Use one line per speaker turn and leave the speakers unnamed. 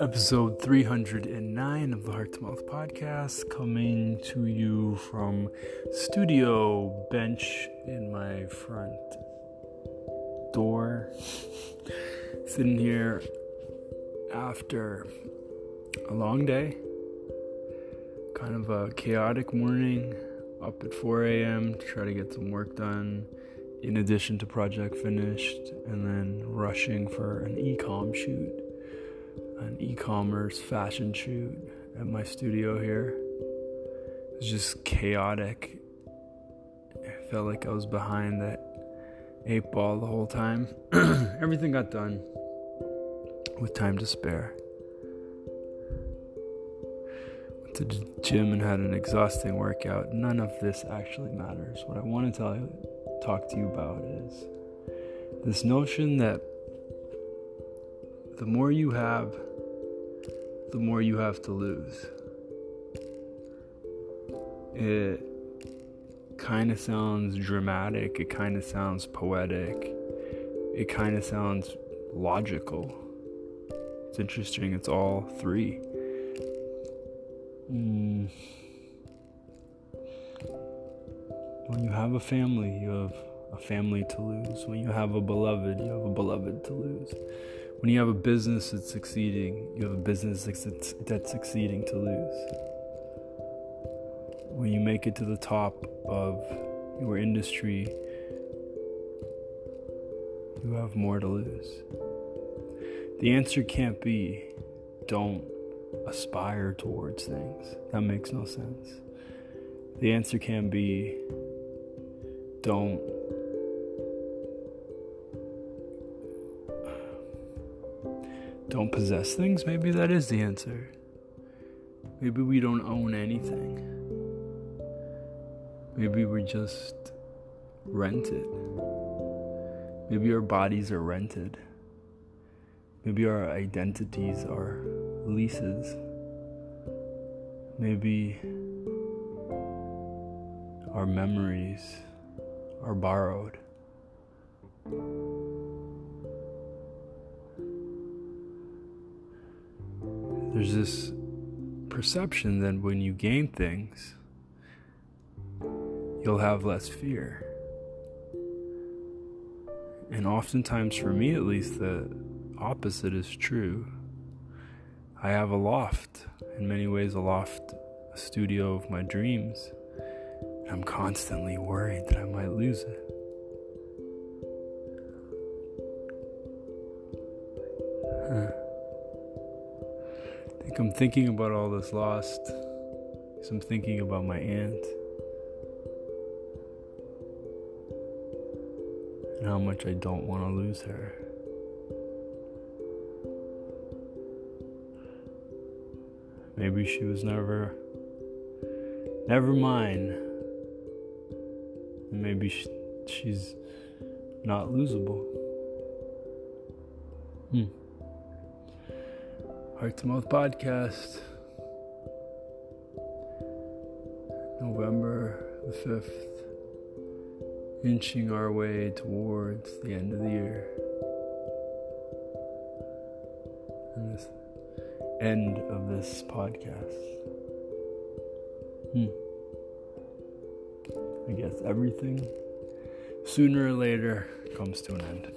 episode 309 of the Heart to Mouth podcast, coming to you from studio bench in my front door. Sitting here after a long day, kind of a chaotic morning, up at 4 a.m. to try to get some work done, in addition to project finished, and then rushing for an e-com shoot an e-commerce fashion shoot at my studio here. It was just chaotic. I felt like I was behind that eight ball the whole time. Everything got done with time to spare. Went to the gym and had an exhausting workout. None of this actually matters. What I want to tell you, talk to you about is this notion that the more you have, the more you have to lose. It kind of sounds dramatic, it kind of sounds poetic, it kind of sounds logical. It's interesting, it's all three. Mm. When you have a family, you have a family to lose. When you have a beloved, you have a beloved to lose when you have a business that's succeeding, you have a business that's, succeeding to lose. When you make it to the top of your industry, you have more to lose. The answer can't be don't aspire towards things. That makes no sense. The answer can be don't don't possess things, maybe that is the answer. Maybe we don't own anything. Maybe we're just rented. Maybe our bodies are rented. Maybe our identities are leases. Maybe our memories are borrowed. There's this perception that when you gain things, you'll have less fear. And oftentimes, for me at least, the opposite is true. I have a loft, in many ways, a loft, a studio of my dreams. I'm constantly worried that I might lose it. I'm thinking about all this lost. I'm thinking about my aunt. And how much I don't want to lose her. Maybe she was never, never mine. And maybe she, she's not losable. Hmm. Heart to Mouth Podcast, November the 5th, inching our way towards the end of the year. And this end of this podcast. Hmm. I guess everything sooner or later comes to an end.